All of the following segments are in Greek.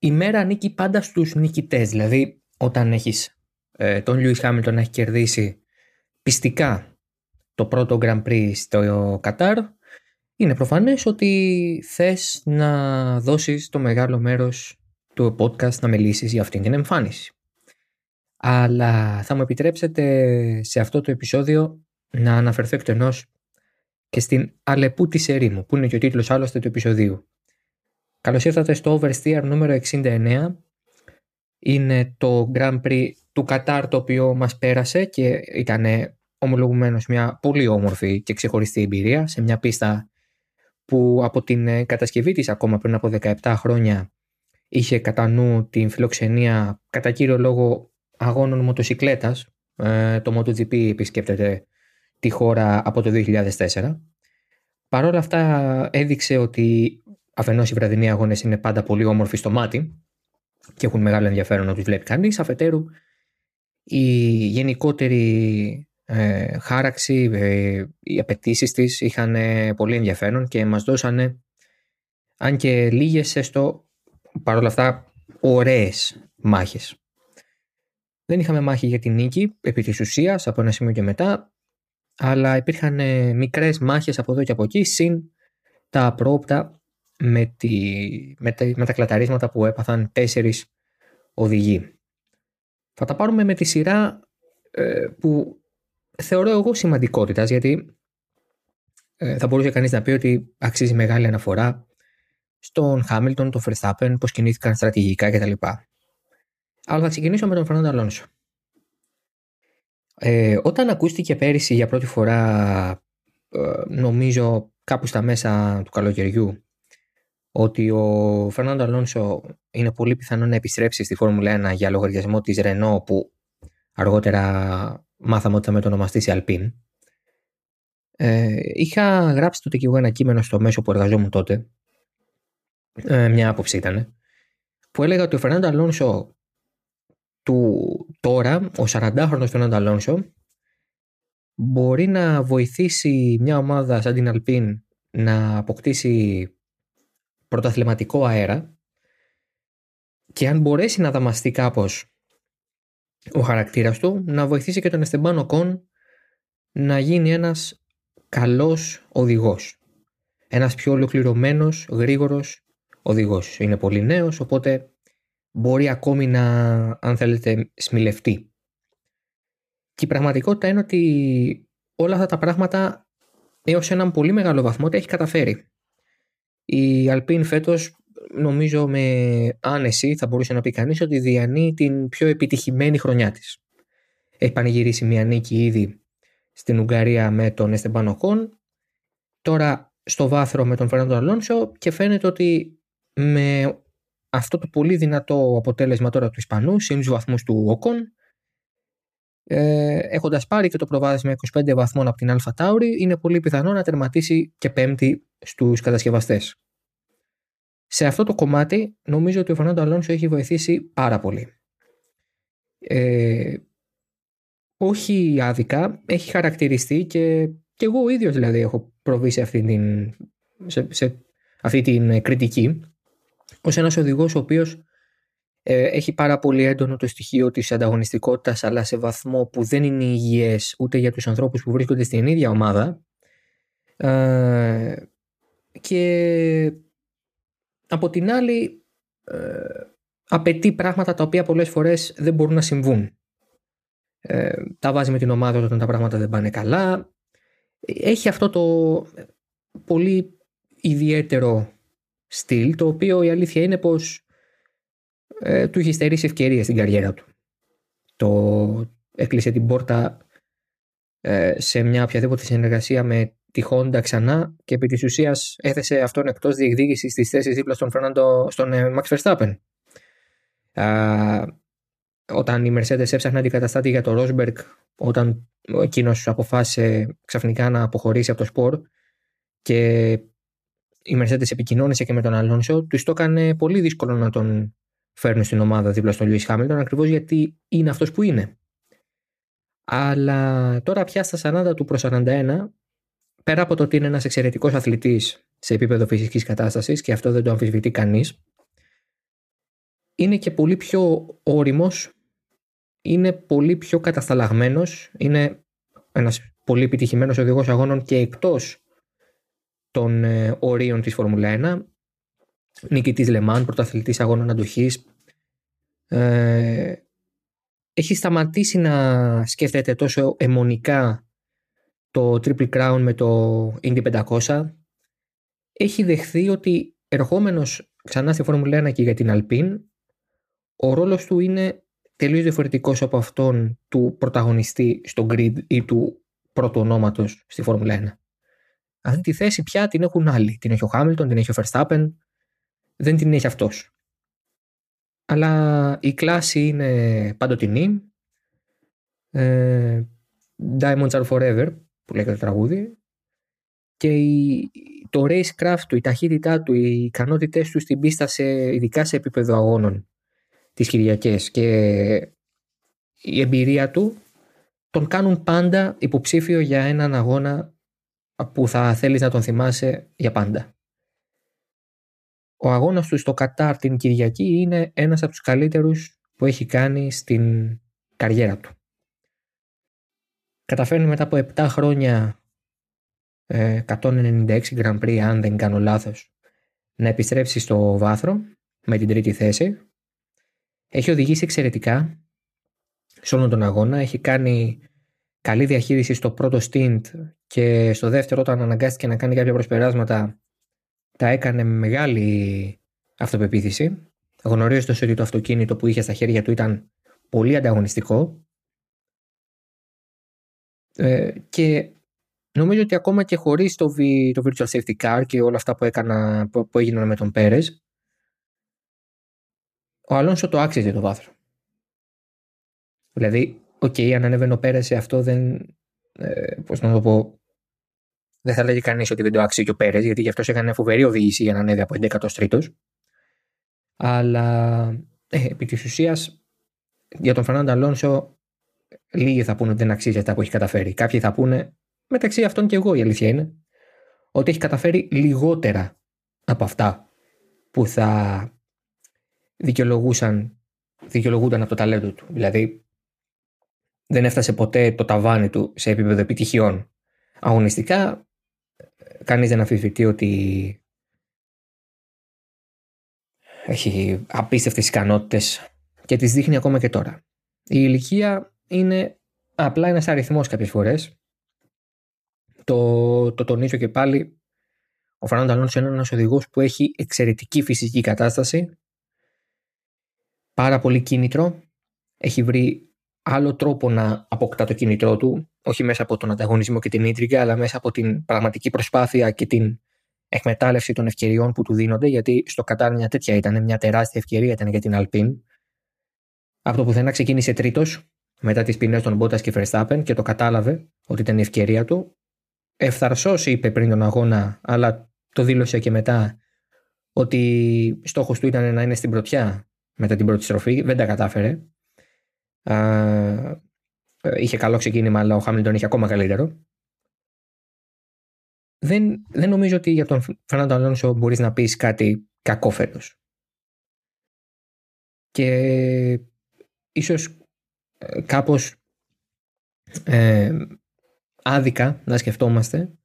η μέρα ανήκει πάντα στους νικητές. Δηλαδή, όταν έχεις ε, τον Λιούις Χάμιλτον να έχει κερδίσει πιστικά το πρώτο Grand Prix στο Κατάρ, είναι προφανές ότι θες να δώσεις το μεγάλο μέρος του podcast να μιλήσεις για αυτήν την εμφάνιση. Αλλά θα μου επιτρέψετε σε αυτό το επεισόδιο να αναφερθώ εκτενώς και στην Αλεπού της ερήμου, που είναι και ο τίτλος άλλωστε του επεισοδίου. Καλώς ήρθατε στο Oversteer νούμερο 69. Είναι το Grand Prix του Κατάρ το οποίο μας πέρασε και ήταν ομολογουμένως μια πολύ όμορφη και ξεχωριστή εμπειρία σε μια πίστα που από την κατασκευή της ακόμα πριν από 17 χρόνια είχε κατά νου την φιλοξενία κατά κύριο λόγο αγώνων μοτοσυκλέτας. Ε, το MotoGP επισκέπτεται τη χώρα από το 2004. Παρ' όλα αυτά έδειξε ότι αφενός οι βραδινοί αγώνες είναι πάντα πολύ όμορφοι στο μάτι και έχουν μεγάλο ενδιαφέρον να τους βλέπει κανείς. Αφετέρου η γενικότερη ε, χάραξη, ε, οι απαιτήσεις της είχαν πολύ ενδιαφέρον και μας δώσανε αν και λίγες έστω παρόλα αυτά ωραίες μάχες. Δεν είχαμε μάχη για την νίκη επί της ουσίας από ένα σημείο και μετά αλλά υπήρχαν ε, μικρές μάχες από εδώ και από εκεί συν τα απρόπτα με, τη, με, τα, με τα κλαταρίσματα που έπαθαν τέσσερις οδηγοί. Θα τα πάρουμε με τη σειρά ε, που θεωρώ εγώ σημαντικότητας γιατί ε, θα μπορούσε κανείς να πει ότι αξίζει μεγάλη αναφορά στον Χάμιλτον, τον Verstappen, πώς κινήθηκαν στρατηγικά κτλ. Αλλά θα ξεκινήσω με τον Φερνάντο Αλόνσο. Ε, όταν ακούστηκε πέρυσι για πρώτη φορά, ε, νομίζω κάπου στα μέσα του καλοκαιριού, ότι ο Φερνάντο Αλόνσο είναι πολύ πιθανό να επιστρέψει στη Φόρμουλα 1 για λογαριασμό της Renault που αργότερα μάθαμε ότι θα μετονομαστεί Αλπίν. Ε, είχα γράψει τότε και εγώ ένα κείμενο στο μέσο που εργαζόμουν τότε, ε, μια άποψη ήταν, που έλεγα ότι ο Φερνάντο Αλόνσο του τώρα, ο 40χρονος Φερνάντο Αλόνσο, μπορεί να βοηθήσει μια ομάδα σαν την Αλπίν να αποκτήσει πρωταθληματικό αέρα και αν μπορέσει να δαμαστεί κάπως ο χαρακτήρας του, να βοηθήσει και τον Εστεμπάνο Κον να γίνει ένας καλός οδηγός. Ένας πιο ολοκληρωμένος, γρήγορος οδηγός. Είναι πολύ νέος, οπότε μπορεί ακόμη να, αν θέλετε, σμιλευτεί. Και η πραγματικότητα είναι ότι όλα αυτά τα πράγματα έως έναν πολύ μεγάλο βαθμό τα έχει καταφέρει. Η Αλπίν φέτος νομίζω με άνεση θα μπορούσε να πει κανείς ότι διανύει την πιο επιτυχημένη χρονιά της. Έχει πανηγυρίσει μια νίκη ήδη στην Ουγγαρία με τον Εστεμπάνο Κον, τώρα στο βάθρο με τον Φερνάντο Αλόνσο και φαίνεται ότι με αυτό το πολύ δυνατό αποτέλεσμα τώρα του Ισπανού, σύν του βαθμούς του Οκον, ε, έχοντας πάρει και το προβάδισμα 25 βαθμών από την Αλφα Τάουρι, είναι πολύ πιθανό να τερματίσει και πέμπτη στους κατασκευαστές. Σε αυτό το κομμάτι νομίζω ότι ο Φερνάντο Αλόνσο έχει βοηθήσει πάρα πολύ. Ε, όχι άδικα, έχει χαρακτηριστεί και, και εγώ ο ίδιος δηλαδή έχω προβεί σε αυτή την, σε, σε αυτή την κριτική ως ένας οδηγός ο οποίος ε, έχει πάρα πολύ έντονο το στοιχείο της ανταγωνιστικότητας αλλά σε βαθμό που δεν είναι υγιές ούτε για τους ανθρώπους που βρίσκονται στην ίδια ομάδα ε, και από την άλλη ε, απαιτεί πράγματα τα οποία πολλές φορές δεν μπορούν να συμβούν. Ε, τα βάζει με την ομάδα όταν τα πράγματα δεν πάνε καλά. Έχει αυτό το πολύ ιδιαίτερο στυλ, το οποίο η αλήθεια είναι πως ε, του έχει στερήσει ευκαιρίες στην καριέρα του. Το έκλεισε την πόρτα ε, σε μια οποιαδήποτε συνεργασία με τη Honda ξανά και επί της ουσίας έθεσε αυτόν εκτός διεκδίκησης της θέσης δίπλα στον, Φερνάντο, στον ε, Max Verstappen. όταν η Mercedes έψαχνε αντικαταστάτη για το Rosberg όταν εκείνος αποφάσισε ξαφνικά να αποχωρήσει από το σπορ και η Mercedes επικοινώνησε και με τον Αλόνσο, τους το έκανε πολύ δύσκολο να τον φέρουν στην ομάδα δίπλα στον Λιούι Χάμιλτον, ακριβώς γιατί είναι αυτός που είναι. Αλλά τώρα πια στα 40 του προς 41, πέρα από το ότι είναι ένας εξαιρετικός αθλητής σε επίπεδο φυσικής κατάστασης και αυτό δεν το αμφισβητεί κανείς, είναι και πολύ πιο όριμος, είναι πολύ πιο κατασταλαγμένος, είναι ένας πολύ επιτυχημένος οδηγός αγώνων και εκτός των ε, ορίων της Φόρμουλα 1, νικητής Λεμάν, πρωταθλητής αγώνων αντοχής, ε, έχει σταματήσει να σκέφτεται τόσο αιμονικά το Triple Crown με το Indy 500. Έχει δεχθεί ότι ερχόμενος ξανά στη Φόρμουλα 1 και για την Alpine, ο ρόλος του είναι τελείως διαφορετικός από αυτόν του πρωταγωνιστή στο grid ή του πρώτου ονόματος στη Φόρμουλα 1. Αυτή τη θέση πια την έχουν άλλοι. Την έχει ο Χάμιλτον, την έχει ο Verstappen, δεν την έχει αυτός. Αλλά η κλάση είναι πάντοτινή. Ε, Diamonds are forever, που λέγεται το τραγούδι. Και η, το racecraft του, η ταχύτητά του, οι ικανότητές του στην πίστα, σε, ειδικά σε επίπεδο αγώνων τις Κυριακές και η εμπειρία του τον κάνουν πάντα υποψήφιο για έναν αγώνα που θα θέλεις να τον θυμάσαι για πάντα. Ο αγώνας του στο Κατάρ την Κυριακή είναι ένας από τους καλύτερους που έχει κάνει στην καριέρα του. Καταφέρνει μετά από 7 χρόνια 196 ε, Grand Prix αν δεν κάνω λάθος να επιστρέψει στο βάθρο με την τρίτη θέση. Έχει οδηγήσει εξαιρετικά σε όλον τον αγώνα. Έχει κάνει καλή διαχείριση στο πρώτο stint και στο δεύτερο όταν αναγκάστηκε να κάνει κάποια προσπεράσματα τα έκανε με μεγάλη αυτοπεποίθηση, γνωρίζοντας ότι το αυτοκίνητο που είχε στα χέρια του ήταν πολύ ανταγωνιστικό. Ε, και νομίζω ότι ακόμα και χωρίς το, το Virtual Safety Car και όλα αυτά που, έκανα, που, που έγιναν με τον Πέρες, ο Αλόνσο το άξιζε το βάθρο. Δηλαδή, OK, okay, αν ανέβαινε ο Πέρες σε αυτό δεν, ε, πώς να το πω, δεν θα λέγει κανείς ότι δεν το άξιζε και ο Πέρες, γιατί γι' αυτός έκανε φοβερή οδήγηση για να ανέβει από 11ο-τρίτο. Αλλά ε, επί της ουσίας για τον Φερνάντο Αλόνσο λίγοι θα πούνε ότι δεν αξίζει αυτά που έχει καταφέρει. Κάποιοι θα πούνε, μεταξύ αυτών και εγώ η αλήθεια είναι, ότι έχει καταφέρει λιγότερα από αυτά που θα δικαιολογούσαν, δικαιολογούνταν από το ταλέντο του. Δηλαδή, δεν έφτασε ποτέ το ταβάνι του σε επίπεδο επιτυχιών αγωνιστικά κανείς δεν αφισβητεί ότι έχει απίστευτες ικανότητες και τις δείχνει ακόμα και τώρα. Η ηλικία είναι απλά ένας αριθμός κάποιες φορές. Το, το τονίζω και πάλι. Ο Φερνάντο Αλόνσο είναι ένας οδηγός που έχει εξαιρετική φυσική κατάσταση. Πάρα πολύ κίνητρο. Έχει βρει άλλο τρόπο να αποκτά το κίνητρό του, όχι μέσα από τον ανταγωνισμό και την ίντριγκα, αλλά μέσα από την πραγματική προσπάθεια και την εκμετάλλευση των ευκαιριών που του δίνονται, γιατί στο Κατάρ μια τέτοια ήταν, μια τεράστια ευκαιρία ήταν για την Αλπίν. Από το πουθενά ξεκίνησε τρίτος, μετά τις ποινές των Μπότας και Verstappen και το κατάλαβε ότι ήταν η ευκαιρία του. Ευθαρσός είπε πριν τον αγώνα, αλλά το δήλωσε και μετά ότι στόχος του ήταν να είναι στην πρωτιά μετά την πρώτη στροφή. Δεν τα κατάφερε. Ε, είχε καλό ξεκίνημα, αλλά ο Χάμιλτον είχε ακόμα καλύτερο. Δεν, δεν νομίζω ότι για τον Φερνάντο Αλόνσο μπορείς να πεις κάτι κακό φέτος. Και ίσως ε, κάπως ε, άδικα να σκεφτόμαστε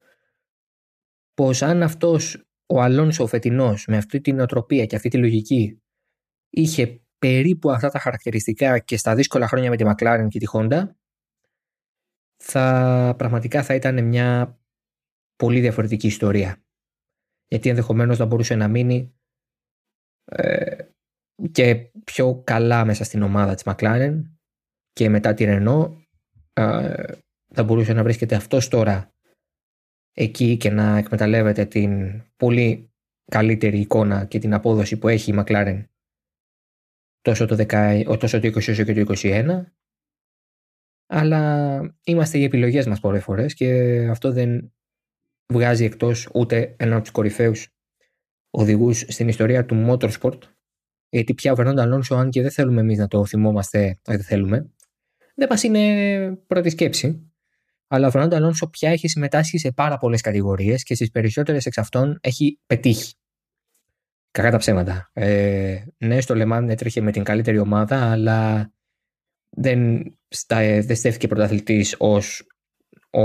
πως αν αυτός ο Αλόνσο ο φετινός με αυτή την οτροπία και αυτή τη λογική είχε περίπου αυτά τα χαρακτηριστικά και στα δύσκολα χρόνια με τη McLaren και τη Honda θα πραγματικά θα ήταν μια πολύ διαφορετική ιστορία. Γιατί ενδεχομένως θα μπορούσε να μείνει ε, και πιο καλά μέσα στην ομάδα της McLaren και μετά τη Renault ε, θα μπορούσε να βρίσκεται αυτός τώρα εκεί και να εκμεταλλεύεται την πολύ καλύτερη εικόνα και την απόδοση που έχει η McLaren τόσο το, 10, τόσο το 20 όσο και το 21 αλλά είμαστε οι επιλογές μας πολλές φορές και αυτό δεν βγάζει εκτός ούτε έναν από τους κορυφαίους οδηγούς στην ιστορία του motorsport γιατί πια ο Φερνόντα Αλόνσο αν και δεν θέλουμε εμείς να το θυμόμαστε δεν θέλουμε δεν μας είναι πρώτη σκέψη αλλά ο Φερνόντα Αλόνσο πια έχει συμμετάσχει σε πάρα πολλές κατηγορίες και στις περισσότερες εξ αυτών έχει πετύχει κακά τα ψέματα. Ε, ναι, στο Λεμάν έτρεχε με την καλύτερη ομάδα, αλλά δεν, στα, δεν στέφθηκε πρωταθλητής ως ο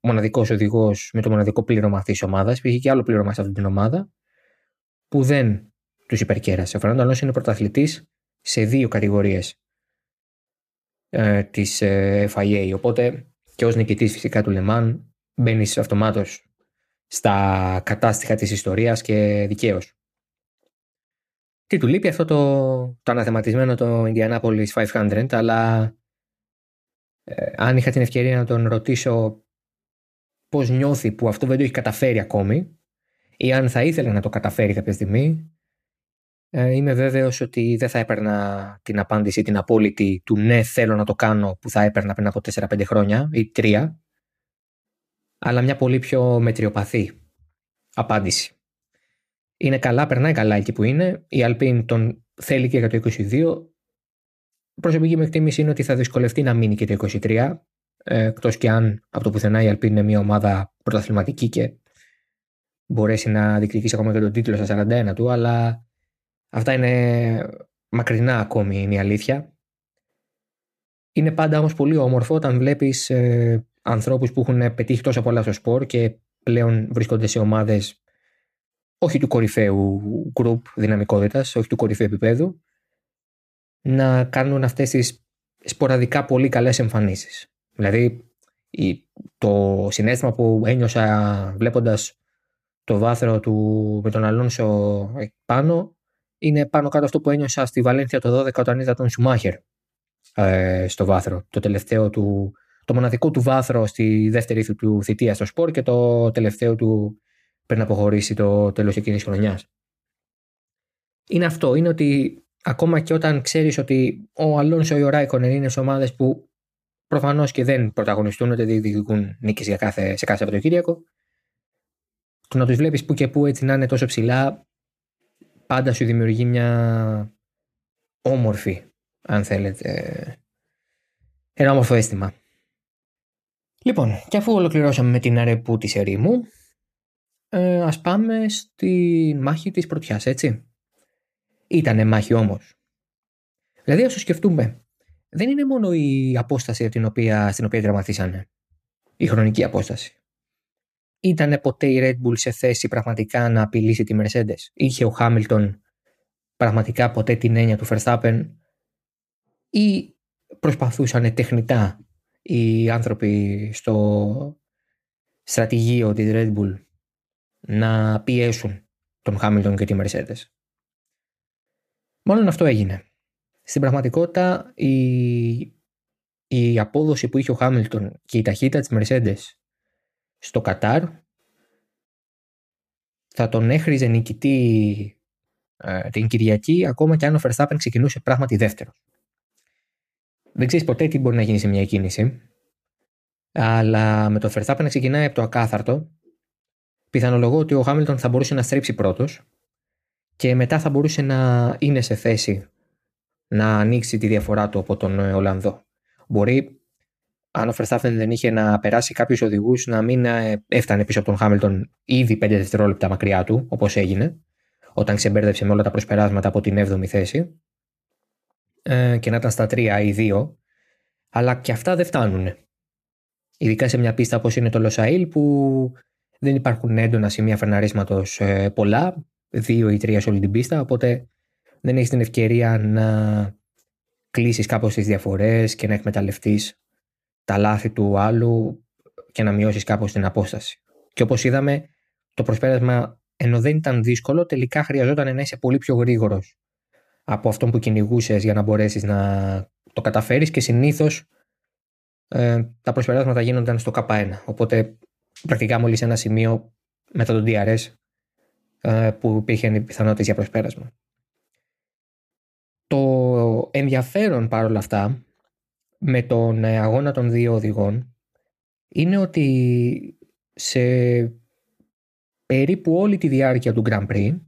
μοναδικός οδηγός με το μοναδικό πλήρωμα αυτής της ομάδας. Υπήρχε και άλλο πλήρωμα σε αυτή την ομάδα που δεν τους υπερκέρασε. Ο Φερνάντο Αλόνσο είναι πρωταθλητής σε δύο κατηγορίες ε, της ε, FIA. Οπότε και ως νικητής φυσικά του Λεμάν μπαίνεις αυτομάτως στα κατάστοιχα της ιστορίας και δικαίως. Τι του λείπει αυτό το, το αναθεματισμένο το Indianapolis 500, αλλά ε, αν είχα την ευκαιρία να τον ρωτήσω πώς νιώθει που αυτό δεν το έχει καταφέρει ακόμη ή αν θα ήθελε να το καταφέρει κάποια στιγμή, ε, είμαι βέβαιος ότι δεν θα έπαιρνα την απάντηση την απόλυτη του ναι θέλω να το κάνω που θα έπαιρνα πριν από 4-5 χρόνια ή 3 αλλά μια πολύ πιο μετριοπαθή απάντηση. Είναι καλά, περνάει καλά εκεί που είναι. Η Alpine τον θέλει και για το 22. Προσωπική μου εκτίμηση είναι ότι θα δυσκολευτεί να μείνει και το 23. Ε, Εκτός και αν από το πουθενά η Alpine είναι μια ομάδα πρωταθληματική και μπορέσει να διεκδικήσει ακόμα και τον τίτλο στα 41 του, αλλά αυτά είναι μακρινά ακόμη είναι η αλήθεια. Είναι πάντα όμως πολύ όμορφο όταν βλέπεις ε, ανθρώπους που έχουν πετύχει τόσο πολλά στο σπορ και πλέον βρίσκονται σε ομάδες όχι του κορυφαίου group δυναμικότητας, όχι του κορυφαίου επίπεδου, να κάνουν αυτές τις σποραδικά πολύ καλές εμφανίσεις. Δηλαδή, το συνέστημα που ένιωσα βλέποντας το βάθρο του με τον Αλόνσο πάνω είναι πάνω κάτω αυτό που ένιωσα στη Βαλένθια το 12 όταν είδα τον Σουμάχερ ε, στο βάθρο. Το τελευταίο του, το μοναδικό του βάθρο στη δεύτερη του θητείας στο σπορ και το τελευταίο του πριν αποχωρήσει το τέλος εκείνης της χρονιάς. Είναι αυτό. Είναι ότι ακόμα και όταν ξέρεις ότι ο Αλόνσο ή ο Ράικονεν είναι σε ομάδες που προφανώς και δεν πρωταγωνιστούν ούτε διεκδικούν νίκες σε κάθε Σαββατοκύριακο, το να τους βλέπεις που και που έτσι να είναι τόσο ψηλά, πάντα σου δημιουργεί μια όμορφη, αν θέλετε, ένα όμορφο αίσθημα. Λοιπόν, και αφού ολοκληρώσαμε με την αρεπού της ερήμου, ε, ας πάμε στη μάχη της πρωτιάς, έτσι. Ήτανε μάχη όμως. Δηλαδή, ας το σκεφτούμε, δεν είναι μόνο η απόσταση την οποία, στην οποία δραματίσανε. Η χρονική απόσταση. Ήτανε ποτέ η Red Bull σε θέση πραγματικά να απειλήσει τη Mercedes; Είχε ο Χάμιλτον πραγματικά ποτέ την έννοια του Verstappen; Ή προσπαθούσαν τεχνητά οι άνθρωποι στο στρατηγείο της Red Bull να πιέσουν τον Χάμιλτον και τη Mercedes. Μάλλον αυτό έγινε. Στην πραγματικότητα η, η απόδοση που είχε ο Χάμιλτον και η ταχύτητα της Mercedes στο Κατάρ θα τον έχριζε νικητή ε, την Κυριακή ακόμα και αν ο Verstappen ξεκινούσε πράγματι δεύτερος. Δεν ξέρεις ποτέ τι μπορεί να γίνει σε μια κίνηση αλλά με το Verstappen να ξεκινάει από το ακάθαρτο πιθανολογώ ότι ο Χάμιλτον θα μπορούσε να στρίψει πρώτος και μετά θα μπορούσε να είναι σε θέση να ανοίξει τη διαφορά του από τον Ολλανδό. Μπορεί, αν ο Φερστάφεν δεν είχε να περάσει κάποιους οδηγούς, να μην ε, έφτανε πίσω από τον Χάμιλτον ήδη 5 δευτερόλεπτα μακριά του, όπως έγινε, όταν ξεμπέρδεψε με όλα τα προσπεράσματα από την 7η θέση, ε, και να ήταν στα 3 ή 2. Αλλά και αυτά δεν φτάνουν. Ειδικά σε μια πίστα όπως είναι το Λοσαήλ, που δεν υπάρχουν έντονα σημεία φρεναρίσματο ε, πολλά, δύο ή τρία σε όλη την πίστα, οπότε δεν έχεις την ευκαιρία να κλείσεις κάπως τις διαφορές και να εκμεταλλευτείς τα λάθη του άλλου και να μειώσεις κάπως την απόσταση. Και όπως είδαμε, το προσπέρασμα ενώ δεν ήταν δύσκολο, τελικά χρειαζόταν να είσαι πολύ πιο γρήγορος από αυτό που κυνηγούσες για να μπορέσεις να το καταφέρεις και συνήθως ε, τα προσπεράσματα γίνονταν στο K1. Οπότε πρακτικά μόλις ένα σημείο μετά τον DRS ε, που υπήρχε πιθανότητε για προσπέρασμα. Το ενδιαφέρον παρόλα αυτά με τον αγώνα των δύο οδηγών είναι ότι σε περίπου όλη τη διάρκεια του Grand Prix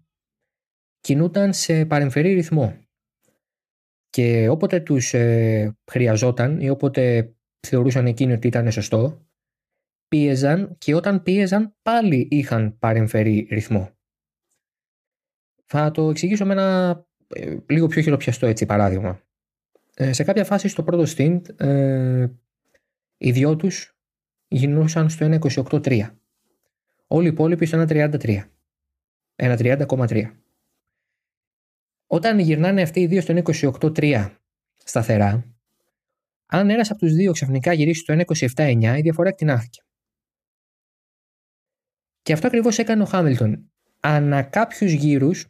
κινούταν σε παρεμφερή ρυθμό. Και όποτε τους ε, χρειαζόταν ή όποτε θεωρούσαν εκείνοι ότι ήταν σωστό, πίεζαν και όταν πίεζαν πάλι είχαν παρεμφερεί ρυθμό. Θα το εξηγήσω με ένα ε, λίγο πιο χειροπιαστό έτσι παράδειγμα. Ε, σε κάποια φάση στο πρώτο stint ε, οι δυο τους γινούσαν στο 1.28.3. Όλοι οι υπόλοιποι στο 1.33. 1.30,3. Όταν γυρνάνε αυτοί οι δύο στο 1.28.3 σταθερά, αν ένας από τους δύο ξαφνικά γυρίσει στο 1.27.9, η διαφορά εκτινάθηκε. Και αυτό ακριβώς έκανε ο Χάμιλτον. Ανά κάποιους γύρους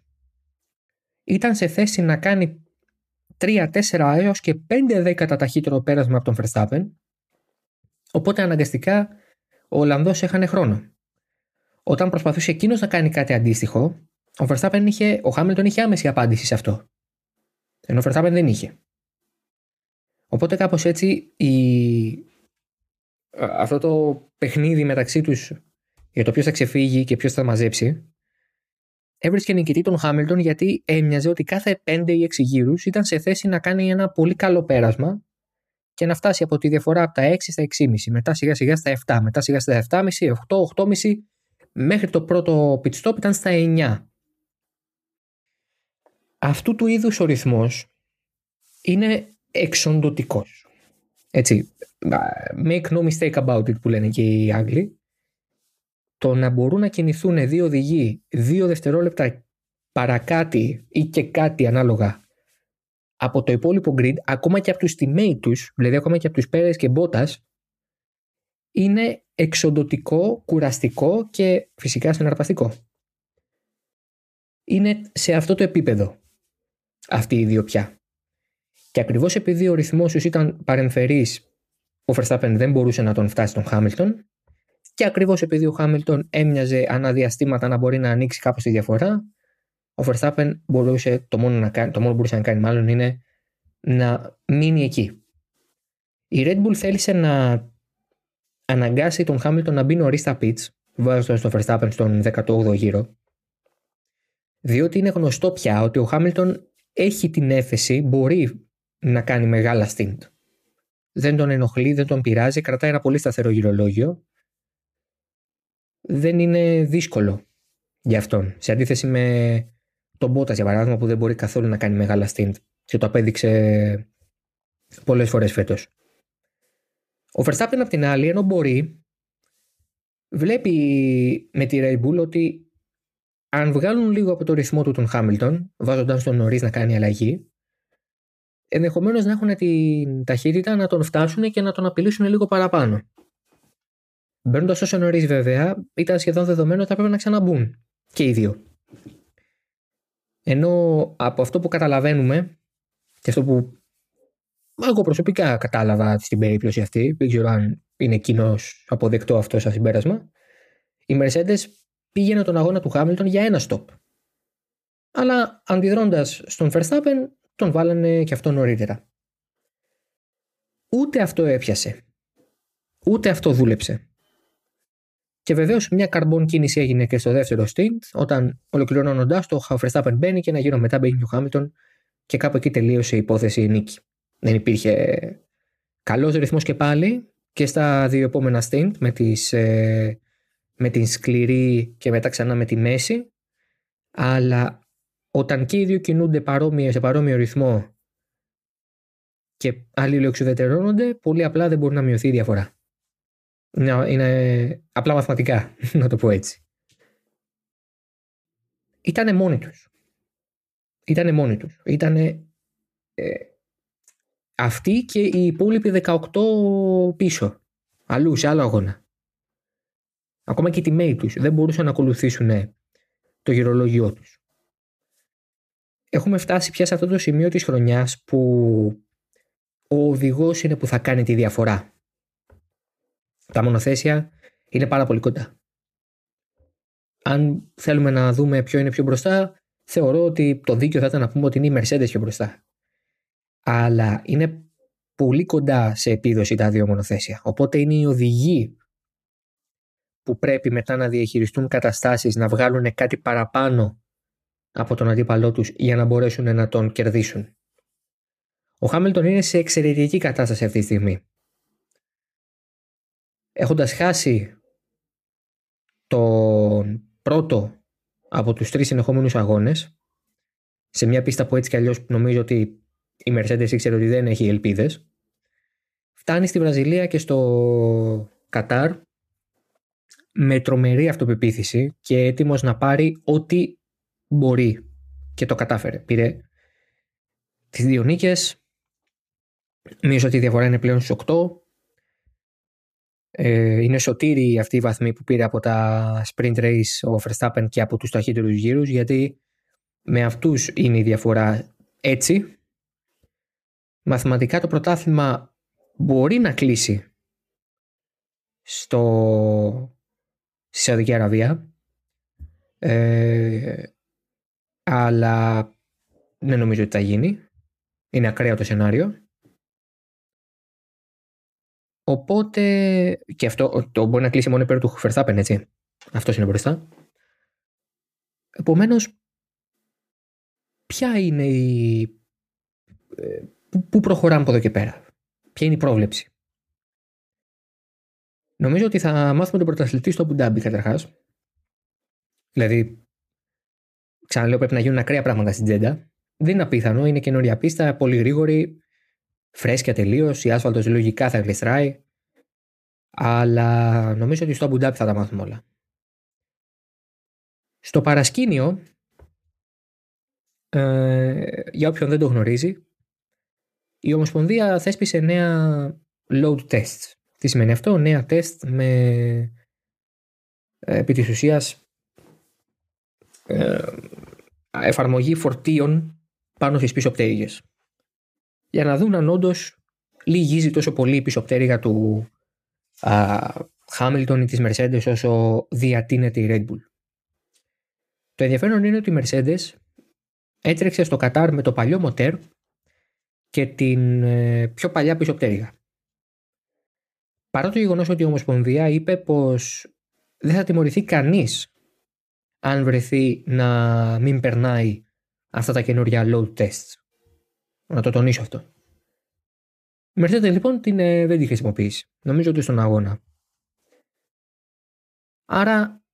ήταν σε θέση να κάνει 3, 4 έως και 5 δέκατα ταχύτερο πέρασμα από τον Verstappen, οπότε αναγκαστικά ο Ολλανδός έχανε χρόνο. Όταν προσπαθούσε εκείνος να κάνει κάτι αντίστοιχο, ο Verstappen είχε, ο Χάμιλτον είχε άμεση απάντηση σε αυτό. Ενώ ο Verstappen δεν είχε. Οπότε κάπως έτσι η... αυτό το παιχνίδι μεταξύ τους για το ποιος θα ξεφύγει και ποιος θα μαζέψει έβρισκε νικητή τον Χάμιλτον γιατί έμοιαζε ότι κάθε 5 ή 6 γύρους ήταν σε θέση να κάνει ένα πολύ καλό πέρασμα και να φτάσει από τη διαφορά από τα 6 στα 6,5, μετά σιγά σιγά στα 7, μετά σιγά στα 7,5, 8, 8,5, μέχρι το πρώτο pit stop ήταν στα 9. Αυτού του είδους ο ρυθμός είναι εξοντοτικός. Έτσι, make no mistake about it που λένε και οι Άγγλοι το να μπορούν να κινηθούν δύο οδηγοί δύο δευτερόλεπτα παρακάτι ή και κάτι ανάλογα από το υπόλοιπο grid, ακόμα και από τους teammate τους, δηλαδή ακόμα και από τους Πέρες και Μπότας, είναι εξοντοτικό, κουραστικό και φυσικά συναρπαστικό. Είναι σε αυτό το επίπεδο αυτοί οι δύο πια. Και ακριβώς επειδή ο ρυθμός τους ήταν παρεμφερής, ο Verstappen δεν μπορούσε να τον φτάσει τον Χάμιλτον, και ακριβώς επειδή ο Χάμιλτον έμοιαζε αναδιαστήματα να μπορεί να ανοίξει κάπως τη διαφορά, ο Verstappen μπορούσε, το μόνο, να κάνει, το μόνο που μπορούσε να κάνει μάλλον είναι να μείνει εκεί. Η Red Bull θέλησε να αναγκάσει τον Χάμιλτον να μπει νωρίς στα pits, βάζοντας τον Verstappen στον 18ο γύρο, διότι είναι γνωστό πια ότι ο Χάμιλτον έχει την έφεση, μπορεί να κάνει μεγάλα stint. Δεν τον ενοχλεί, δεν τον πειράζει, κρατάει ένα πολύ σταθερό γυρολόγιο δεν είναι δύσκολο για αυτόν. Σε αντίθεση με τον Μπότα, για παράδειγμα, που δεν μπορεί καθόλου να κάνει μεγάλα stint και το απέδειξε πολλές φορές φέτος. Ο Verstappen απ' την άλλη, ενώ μπορεί, βλέπει με τη Red Bull ότι αν βγάλουν λίγο από το ρυθμό του τον Χάμιλτον, βάζοντα τον νωρίς να κάνει αλλαγή, ενδεχομένως να έχουν την ταχύτητα να τον φτάσουν και να τον απειλήσουν λίγο παραπάνω. Μπαίνοντας όσο νωρίς, βέβαια, ήταν σχεδόν δεδομένο ότι θα πρέπει να ξαναμπούν και οι δύο. Ενώ από αυτό που καταλαβαίνουμε και αυτό που εγώ προσωπικά κατάλαβα στην περίπτωση αυτή, δεν ξέρω αν είναι κοινός αποδεκτό αυτό σαν συμπέρασμα, η Mercedes πήγαινε τον αγώνα του Χάμιλτον για ένα stop. Αλλά αντιδρώντας στον Verstappen, τον βάλανε και αυτό νωρίτερα. Ούτε αυτό έπιασε. Ούτε αυτό δούλεψε. Και βεβαίως μια καρμπών κίνηση έγινε και στο δεύτερο stint, όταν ολοκληρώνοντα το Verstappen μπαίνει και ένα γύρο μετά μπαίνει ο Χάμιλτον και κάπου εκεί τελείωσε η υπόθεση νίκη. Δεν υπήρχε καλός ρυθμός και πάλι και στα δύο επόμενα stint με, τις, ε, με την σκληρή και μετά ξανά με τη μέση. Αλλά όταν και οι δύο κινούνται παρόμοια, σε παρόμοιο ρυθμό και αλληλοεξουδετερώνονται, πολύ απλά δεν μπορεί να μειωθεί η διαφορά. Είναι, είναι απλά μαθηματικά, να το πω έτσι. Ήτανε μόνοι τους. Ήτανε μόνοι τους. Ήτανε ε, αυτοί και οι υπόλοιποι 18 πίσω. Αλλού, σε άλλο αγώνα. Ακόμα και οι τιμαίοι τους δεν μπορούσαν να ακολουθήσουν το γυρολόγιό τους. Έχουμε φτάσει πια σε αυτό το σημείο της χρονιάς που ο οδηγός είναι που θα κάνει τη διαφορά. Τα μονοθέσια είναι πάρα πολύ κοντά. Αν θέλουμε να δούμε ποιο είναι πιο μπροστά, θεωρώ ότι το δίκαιο θα ήταν να πούμε ότι είναι η Mercedes πιο μπροστά. Αλλά είναι πολύ κοντά σε επίδοση τα δύο μονοθέσια. Οπότε είναι οι οδηγοί που πρέπει μετά να διαχειριστούν καταστάσεις, να βγάλουν κάτι παραπάνω από τον αντίπαλό τους για να μπορέσουν να τον κερδίσουν. Ο Χάμιλτον είναι σε εξαιρετική κατάσταση αυτή τη στιγμή έχοντας χάσει τον πρώτο από τους τρεις συνεχόμενους αγώνες σε μια πίστα που έτσι κι αλλιώς νομίζω ότι η Mercedes ήξερε ότι δεν έχει ελπίδες. Φτάνει στη Βραζιλία και στο Κατάρ με τρομερή αυτοπεποίθηση και έτοιμος να πάρει ό,τι μπορεί και το κατάφερε. Πήρε τις δύο νίκες, μείωσε ότι η διαφορά είναι πλέον στους 8. Ε, είναι σωτήρι αυτή η βαθμή που πήρε από τα sprint race ο Verstappen και από τους ταχύτερους γύρους γιατί με αυτούς είναι η διαφορά έτσι. Μαθηματικά το πρωτάθλημα μπορεί να κλείσει στο στη Σαουδική Αραβία. Ε, αλλά δεν νομίζω ότι θα γίνει. Είναι ακραίο το σενάριο. Οπότε και αυτό το μπορεί να κλείσει μόνο υπέρ του Verstappen, έτσι. Αυτός είναι μπροστά. Επομένως, ποια είναι η. Ε, πού προχωράμε από εδώ και πέρα, Ποια είναι η πρόβλεψη; Νομίζω ότι θα μάθουμε τον πρωταθλητή στο Μπουντάμπι καταρχάς. Δηλαδή, ξαναλέω, πρέπει να γίνουν ακραία πράγματα στην Τζέντα. Δεν είναι απίθανο, είναι καινούρια πίστα, πολύ γρήγορη, φρέσκια τελείως. Η άσφαλτος λογικά θα γλιστράει. Αλλά νομίζω ότι στο Μπουντάμπι θα τα μάθουμε όλα. Στο παρασκήνιο, ε, για όποιον δεν το γνωρίζει, η Ομοσπονδία θέσπισε νέα load tests. Τι σημαίνει αυτό, νέα τεστ με ε, επί της ουσίας ε, εφαρμογή φορτίων πάνω στις πίσω πτέρυγες. Για να δουν αν όντως λυγίζει τόσο πολύ η πίσω πτέρυγα του Χάμιλτον ή της Mercedes όσο διατείνεται η Red Bull. Το ενδιαφέρον είναι ότι η Mercedes έτρεξε στο Κατάρ με το παλιό μοτέρ και την ε, πιο παλιά πίσω πτέρυγα. Παρά το γεγονός ότι η Ομοσπονδία είπε πως δεν θα τιμωρηθεί κανείς αν βρεθεί να μην περνάει αυτά τα καινούργια load tests. Να το τονίσω αυτό. Η Mercedes λοιπόν την, ε, δεν τη χρησιμοποιήσει. Νομίζω ότι στον αγώνα. Άρα,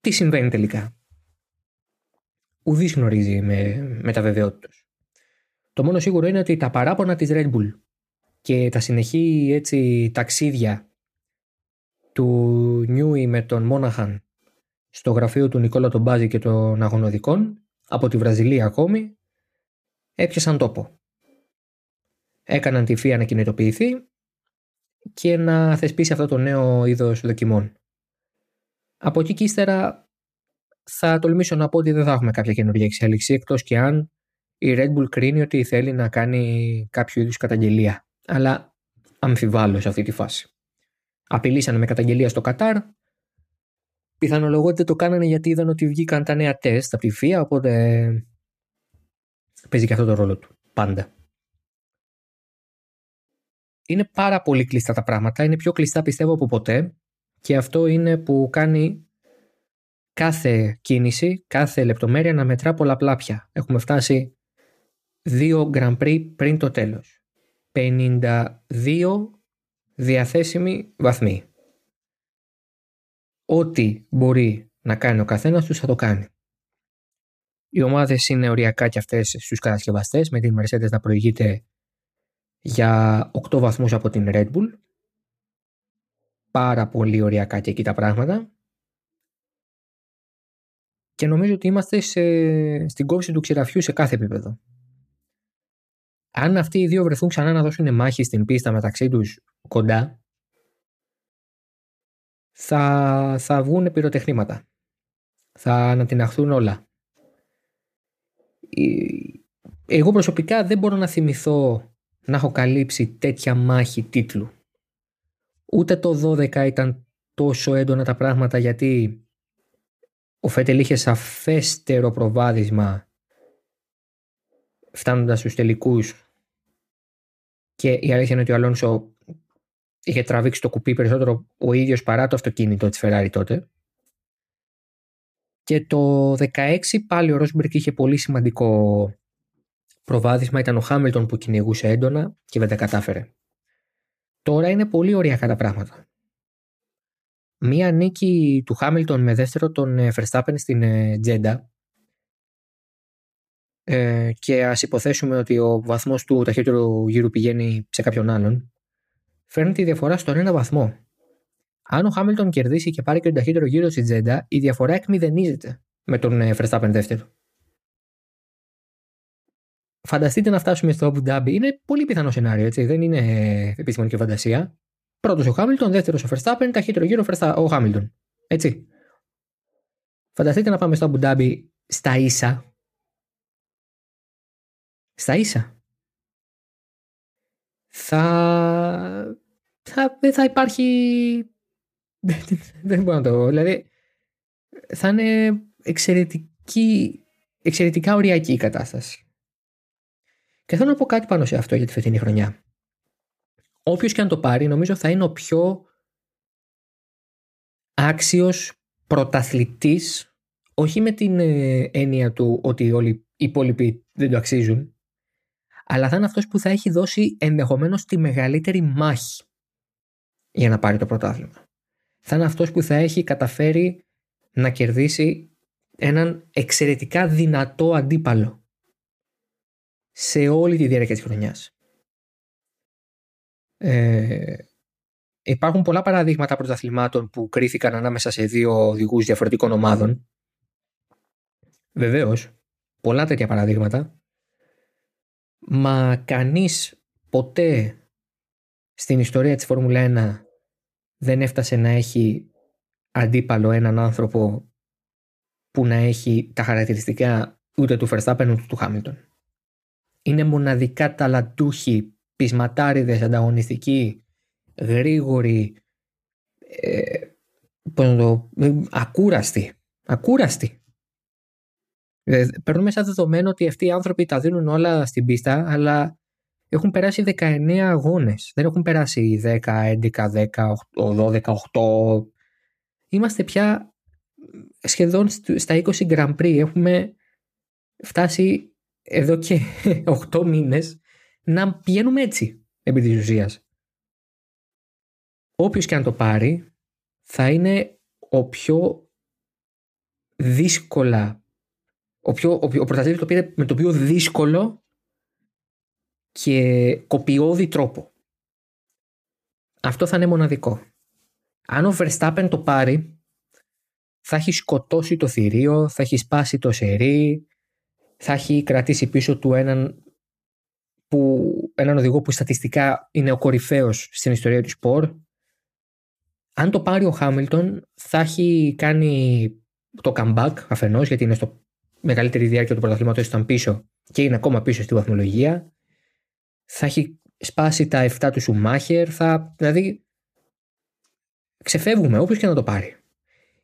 τι συμβαίνει τελικά; Ουδής γνωρίζει με, με τα βεβαιότητα. Το μόνο σίγουρο είναι ότι τα παράπονα της Red Bull και τα συνεχή έτσι ταξίδια του Νιούι με τον Μόναχαν στο γραφείο του Νικόλα τον Μπάζη και των αγωνοδικών από τη Βραζιλία ακόμη έπιασαν τόπο. Έκαναν τη φία να κινητοποιηθεί και να θεσπίσει αυτό το νέο είδος δοκιμών. Από εκεί και ύστερα θα τολμήσω να πω ότι δεν θα έχουμε κάποια καινούργια εξέλιξη εκτός και αν η Red Bull κρίνει ότι θέλει να κάνει κάποιο είδους καταγγελία αλλά αμφιβάλλω σε αυτή τη φάση. Απειλήσανε με καταγγελία στο Κατάρ. Πιθανολογώ ότι δεν το κάνανε γιατί είδαν ότι βγήκαν τα νέα τεστ από τη ΦΙΑ, οπότε παίζει και αυτό το ρόλο του. Πάντα. Είναι πάρα πολύ κλειστά τα πράγματα. Είναι πιο κλειστά πιστεύω από ποτέ. Και αυτό είναι που κάνει κάθε κίνηση, κάθε λεπτομέρεια να μετρά πολλαπλά πια. Έχουμε φτάσει δύο Grand Prix πριν το τέλος. 52 διαθέσιμοι βαθμοί. Ό,τι μπορεί να κάνει ο καθένας τους θα το κάνει. Οι ομάδες είναι οριακά και αυτές στους κατασκευαστές με την Mercedes να προηγείται για 8 βαθμούς από την Red Bull. Πάρα πολύ οριακά και εκεί τα πράγματα. Και νομίζω ότι είμαστε σε, στην κόψη του ξηραφιού σε κάθε επίπεδο αν αυτοί οι δύο βρεθούν ξανά να δώσουν μάχη στην πίστα μεταξύ τους κοντά, θα, θα βγουν πυροτεχνήματα. Θα ανατιναχθούν όλα. Εγώ προσωπικά δεν μπορώ να θυμηθώ να έχω καλύψει τέτοια μάχη τίτλου. Ούτε το 12 ήταν τόσο έντονα τα πράγματα γιατί ο Φέτελ είχε σαφέστερο προβάδισμα φτάνοντας στους τελικούς και η αλήθεια είναι ότι ο Αλόνσο είχε τραβήξει το κουπί περισσότερο ο ίδιος παρά το αυτοκίνητο της Ferrari τότε. Και το 16 πάλι ο Ρόσμπερκ είχε πολύ σημαντικό προβάδισμα. Ήταν ο Χάμιλτον που κυνηγούσε έντονα και δεν τα κατάφερε. Τώρα είναι πολύ ωριακά τα πράγματα. Μία νίκη του Χάμιλτον με δεύτερο τον ε, Verstappen στην ε, Τζέντα ε, και ας υποθέσουμε ότι ο βαθμός του ταχύτερου γύρου πηγαίνει σε κάποιον άλλον, φέρνει τη διαφορά στον ένα βαθμό. Αν ο Χάμιλτον κερδίσει και πάρει και τον ταχύτερο γύρο στη Τζέντα, η διαφορά εκμηδενίζεται με τον ε, Verstappen δεύτερο. Φανταστείτε να φτάσουμε στο Abu Dhabi. Είναι πολύ πιθανό σενάριο, έτσι. Δεν είναι επιστημονική φαντασία. Πρώτος ο Χάμιλτον, δεύτερος ο Verstappen, ταχύτερο γύρο ο Χάμιλτον. Έτσι. Φανταστείτε να πάμε στο Abu Dhabi στα ίσα. Στα ίσα. Θα. θα δεν θα υπάρχει. Δεν μπορώ να το. Δηλαδή. Θα είναι εξαιρετική, εξαιρετικά οριακή η κατάσταση. Και θέλω να πω κάτι πάνω σε αυτό για τη φετινή χρονιά. Όποιος και αν το πάρει, νομίζω θα είναι ο πιο άξιος πρωταθλητής, όχι με την ε, έννοια του ότι όλοι οι υπόλοιποι δεν το αξίζουν, αλλά θα είναι αυτός που θα έχει δώσει ενδεχομένως τη μεγαλύτερη μάχη για να πάρει το πρωτάθλημα. Θα είναι αυτός που θα έχει καταφέρει να κερδίσει έναν εξαιρετικά δυνατό αντίπαλο σε όλη τη διάρκεια της χρονιάς. Ε, υπάρχουν πολλά παραδείγματα πρωταθλημάτων που κρίθηκαν ανάμεσα σε δύο οδηγούς διαφορετικών ομάδων. Βεβαίως, πολλά τέτοια παραδείγματα. Μα κανείς ποτέ στην ιστορία της Φόρμουλα 1 δεν έφτασε να έχει αντίπαλο έναν άνθρωπο που να έχει τα χαρακτηριστικά ούτε του Verstappen ούτε του Hamilton. Είναι μοναδικά ταλαντούχοι, πεισματάριδες, ανταγωνιστικοί, γρήγοροι, ε, το, ακούραστοι. Ακούραστοι. Ε, παίρνουμε σαν δεδομένο ότι αυτοί οι άνθρωποι τα δίνουν όλα στην πίστα, αλλά έχουν περάσει 19 αγώνες. Δεν έχουν περάσει 10, 11, 10, 12, 8. Είμαστε πια σχεδόν στα 20 Grand Prix. Έχουμε φτάσει εδώ και 8 μήνες να πηγαίνουμε έτσι επί της ουσίας. Όποιος και αν το πάρει θα είναι ο πιο δύσκολα ο, πιο, ο, ο το πήρε με το πιο δύσκολο και κοπιώδη τρόπο. Αυτό θα είναι μοναδικό. Αν ο Verstappen το πάρει θα έχει σκοτώσει το θηρίο, θα έχει σπάσει το σερί, θα έχει κρατήσει πίσω του έναν, που, έναν οδηγό που στατιστικά είναι ο κορυφαίος στην ιστορία του σπορ. Αν το πάρει ο Χάμιλτον θα έχει κάνει το comeback αφενός γιατί είναι στο μεγαλύτερη διάρκεια του πρωταθλήματος ήταν πίσω και είναι ακόμα πίσω στη βαθμολογία. Θα έχει σπάσει τα 7 του Σουμάχερ, θα, δηλαδή ξεφεύγουμε όποιος και να το πάρει.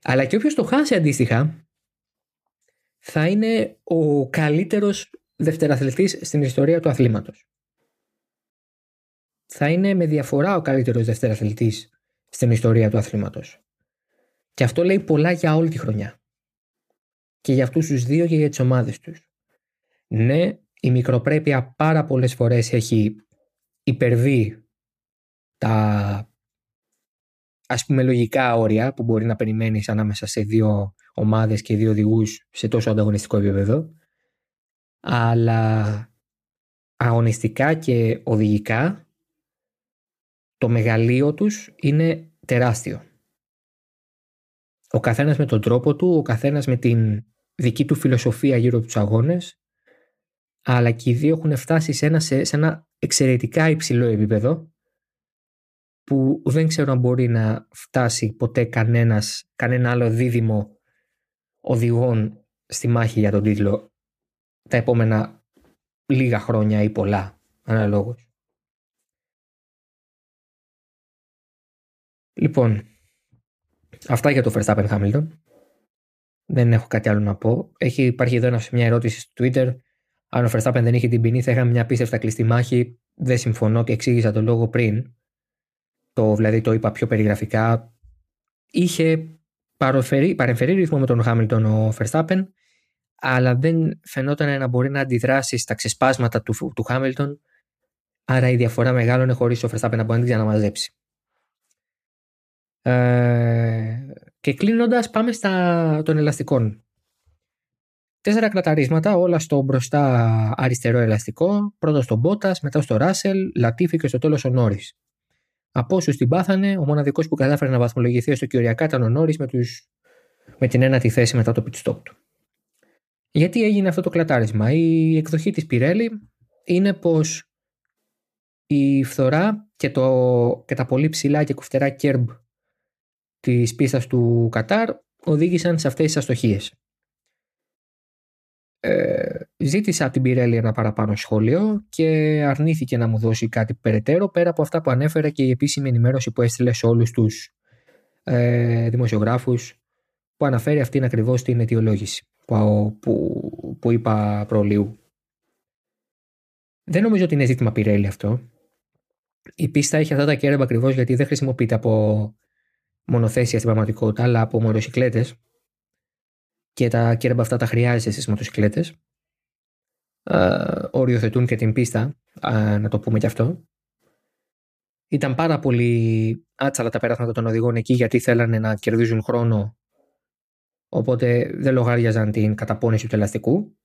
Αλλά και όποιος το χάσει αντίστοιχα θα είναι ο καλύτερος δευτεραθλητής στην ιστορία του αθλήματος. Θα είναι με διαφορά ο καλύτερος δευτεραθλητής στην ιστορία του αθλήματος. Και αυτό λέει πολλά για όλη τη χρονιά. Και για αυτούς τους δύο και για τις ομάδες τους. Ναι, η μικροπρέπεια πάρα πολλές φορές έχει υπερβεί τα ας πούμε λογικά όρια που μπορεί να περιμένεις ανάμεσα σε δύο ομάδες και δύο οδηγούς σε τόσο ανταγωνιστικό επίπεδο αλλά αγωνιστικά και οδηγικά το μεγαλείο τους είναι τεράστιο. Ο καθένας με τον τρόπο του, ο καθένας με την δική του φιλοσοφία γύρω από τους αγώνες αλλά και οι δύο έχουν φτάσει σε ένα, σε, σε ένα εξαιρετικά υψηλό επίπεδο που δεν ξέρω αν μπορεί να φτάσει ποτέ κανένας, κανένα άλλο δίδυμο οδηγών στη μάχη για τον τίτλο τα επόμενα λίγα χρόνια ή πολλά αναλόγως. Λοιπόν, αυτά για το Verstappen Hamilton. Δεν έχω κάτι άλλο να πω. Έχει, υπάρχει εδώ μια ερώτηση στο Twitter. Αν ο Verstappen δεν είχε την ποινή, θα είχαμε μια πίστευτα κλειστή μάχη. Δεν συμφωνώ και εξήγησα το λόγο πριν το, δηλαδή το είπα πιο περιγραφικά, είχε παρεμφερεί ρυθμό με τον Χάμιλτον ο Verstappen, αλλά δεν φαινόταν να μπορεί να αντιδράσει στα ξεσπάσματα του, του Χάμιλτον, άρα η διαφορά μεγάλωνε χωρίς ο Verstappen να μπορεί να την ξαναμαζέψει. Ε, και κλείνοντας, πάμε στα των ελαστικών. Τέσσερα κλαταρίσματα, όλα στο μπροστά αριστερό ελαστικό. Πρώτα στον Μπότας, μετά στο Ράσελ, Λατίφη και στο τέλος ο Νόρις. Από όσους την πάθανε, ο μοναδικός που κατάφερε να βαθμολογηθεί στο Κυριακά ήταν ο Νόρις με, τους... με την ένατη θέση μετά το pit stop του. Γιατί έγινε αυτό το κλατάρισμα. Η εκδοχή της Πιρέλη είναι πως η φθορά και, το, και τα πολύ ψηλά και κουφτερά κέρμπ της πίστας του Κατάρ οδήγησαν σε αυτές τις αστοχίες. Ε, ζήτησα από την Πιρέλη ένα παραπάνω σχόλιο και αρνήθηκε να μου δώσει κάτι περαιτέρω πέρα από αυτά που ανέφερε και η επίσημη ενημέρωση που έστειλε σε όλους τους ε, δημοσιογράφους που αναφέρει αυτήν ακριβώς την αιτιολόγηση που, που, που είπα προλίου. Δεν νομίζω ότι είναι ζήτημα Πιρέλη αυτό. Η πίστα έχει αυτά τα κέρδη ακριβώς γιατί δεν χρησιμοποιείται από μονοθέσια στην πραγματικότητα, αλλά από μοτοσυκλέτες. Και τα κέρμπα αυτά τα χρειάζεσαι στις μοτοσυκλέτες. οριοθετούν και την πίστα, να το πούμε και αυτό. Ήταν πάρα πολύ άτσαλα τα περάσματα των οδηγών εκεί γιατί θέλανε να κερδίζουν χρόνο οπότε δεν λογάριαζαν την καταπώνηση του ελαστικού.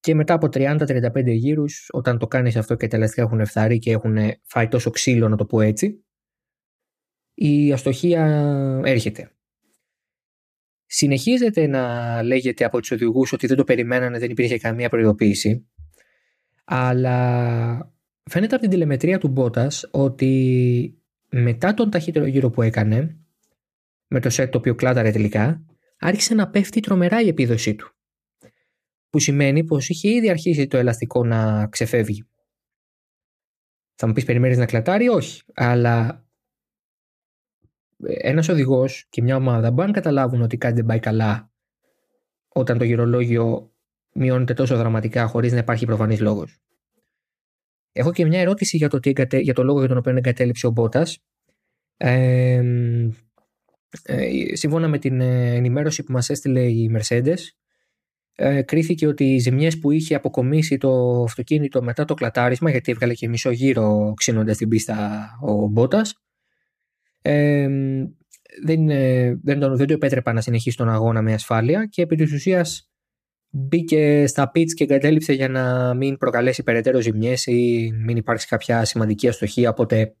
Και μετά από 30-35 γύρους, όταν το κάνεις αυτό και τα ελαστικά έχουν φθαρεί και έχουν φάει τόσο ξύλο, να το πω έτσι, η αστοχία έρχεται. Συνεχίζεται να λέγεται από τους οδηγούς ότι δεν το περιμένανε, δεν υπήρχε καμία προειδοποίηση. Αλλά φαίνεται από την τηλεμετρία του Μπότας ότι μετά τον ταχύτερο γύρο που έκανε, με το σετ το οποίο κλάταρε τελικά, άρχισε να πέφτει τρομερά η επίδοσή του. Που σημαίνει πως είχε ήδη αρχίσει το ελαστικό να ξεφεύγει. Θα μου πεις περιμένεις να κλατάρει, όχι. Αλλά ένας οδηγός και μια ομάδα μπορεί να καταλάβουν ότι κάτι δεν πάει καλά όταν το γυρολόγιο μειώνεται τόσο δραματικά χωρίς να υπάρχει προφανής λόγος. Έχω και μια ερώτηση για το, για το λόγο για τον οποίο εγκατέλειψε ο Μπότας. Ε, ε, σύμφωνα με την ε, ενημέρωση που μας έστειλε η Mercedes ε, κρίθηκε ότι οι ζημιές που είχε αποκομίσει το αυτοκίνητο μετά το κλατάρισμα γιατί έβγαλε και μισό γύρο ξύνοντας την πίστα ο Μπότας ε, δεν, δεν, τον, δεν του επέτρεπα να συνεχίσει τον αγώνα με ασφάλεια και επί της ουσίας μπήκε στα pits και εγκατέλειψε για να μην προκαλέσει περαιτέρω ζημιές ή μην υπάρξει κάποια σημαντική αστοχία οπότε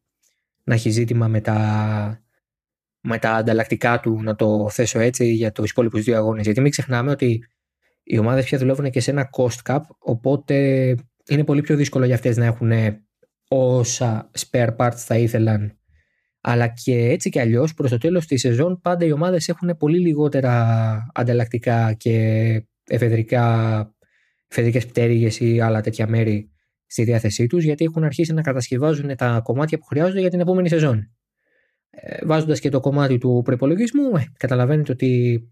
να έχει ζήτημα με τα με τα ανταλλακτικά του, να το θέσω έτσι, για τους υπόλοιπους δύο αγώνες. Γιατί μην ξεχνάμε ότι οι ομάδες πια δουλεύουν και σε ένα cost cap, οπότε είναι πολύ πιο δύσκολο για αυτές να έχουν όσα spare parts θα ήθελαν. Αλλά και έτσι και αλλιώς προς το τέλος της σεζόν πάντα οι ομάδες έχουν πολύ λιγότερα ανταλλακτικά και εφεδρικά, εφεδρικές πτέρυγες ή άλλα τέτοια μέρη στη διάθεσή τους γιατί έχουν αρχίσει να κατασκευάζουν τα κομμάτια που χρειάζονται για την επόμενη σεζόν. Ε, βάζοντας και το κομμάτι του προπολογισμού, ε, καταλαβαίνετε ότι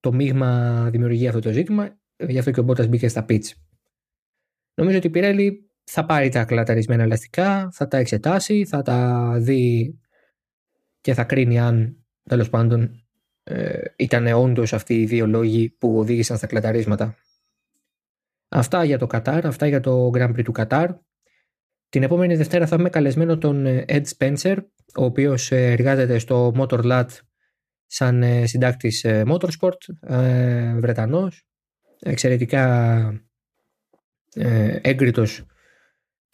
το μείγμα δημιουργεί αυτό το ζήτημα, γι' αυτό και ο Μπότας μπήκε στα pitch. Νομίζω ότι η Πιρέλη θα πάρει τα κλαταρισμένα ελαστικά, θα τα εξετάσει, θα τα δει και θα κρίνει αν τέλος πάντων ε, ήταν όντως αυτοί οι δύο λόγοι που οδήγησαν στα κλαταρίσματα. Αυτά για το Κατάρ, αυτά για το Grand Prix του Κατάρ. Την επόμενη Δευτέρα θα έχουμε καλεσμένο τον ε, Ed Spencer, ο οποίος ε, εργάζεται στο Motorlat σαν ε, συντάκτης Motorsport, Βρετανός, εξαιρετικά έγκριτος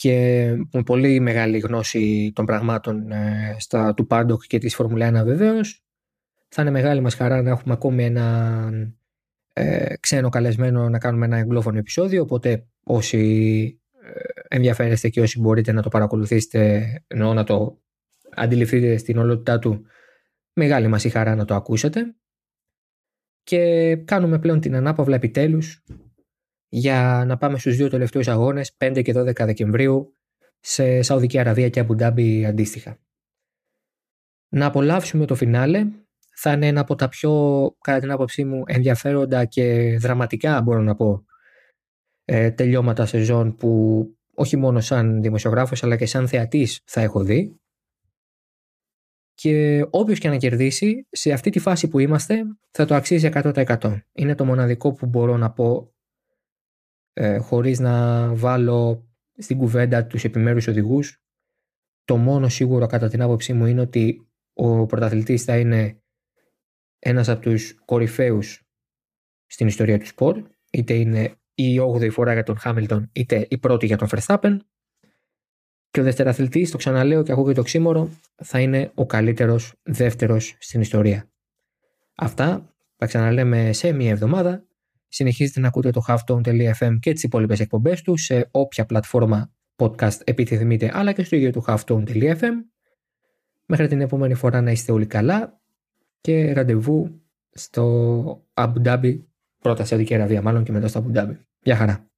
και με πολύ μεγάλη γνώση των πραγμάτων στα, του Paddock και της Φόρμουλα 1 βεβαίως. Θα είναι μεγάλη μας χαρά να έχουμε ακόμη ένα ξένο καλεσμένο να κάνουμε ένα εγγλόφωνο επεισόδιο, οπότε όσοι ενδιαφέρεστε και όσοι μπορείτε να το παρακολουθήσετε ενώ να το αντιληφθείτε στην ολότητά του μεγάλη μας η χαρά να το ακούσετε και κάνουμε πλέον την ανάπαυλα επιτέλους για να πάμε στους δύο τελευταίους αγώνες 5 και 12 Δεκεμβρίου σε Σαουδική Αραβία και Αμπουντάμπη αντίστοιχα. Να απολαύσουμε το φινάλε θα είναι ένα από τα πιο κατά την άποψή μου ενδιαφέροντα και δραματικά μπορώ να πω ε, τελειώματα σεζόν που όχι μόνο σαν δημοσιογράφος αλλά και σαν θεατής θα έχω δει και όποιος και να κερδίσει σε αυτή τη φάση που είμαστε θα το αξίζει 100%. Είναι το μοναδικό που μπορώ να πω ε, χωρίς να βάλω στην κουβέντα τους επιμέρους οδηγούς. Το μόνο σίγουρο κατά την άποψή μου είναι ότι ο πρωταθλητής θα είναι ένας από τους κορυφαίους στην ιστορία του σπορ, είτε είναι η 8η φορά για τον Χάμιλτον, είτε η πρώτη για τον Verstappen. Και ο δευτεραθλητής, το ξαναλέω και ακούγεται το ξύμορο, θα είναι ο καλύτερος δεύτερος στην ιστορία. Αυτά τα ξαναλέμε σε μία εβδομάδα. Συνεχίζετε να ακούτε το halftone.fm και τις υπόλοιπες εκπομπές τους σε όποια πλατφόρμα podcast επιθυμείτε, αλλά και στο ίδιο του halftone.fm. Μέχρι την επόμενη φορά να είστε όλοι καλά και ραντεβού στο Abu Dhabi, πρώτα σε Αραβία μάλλον και μετά στο Abu Dhabi. Γεια χαρά.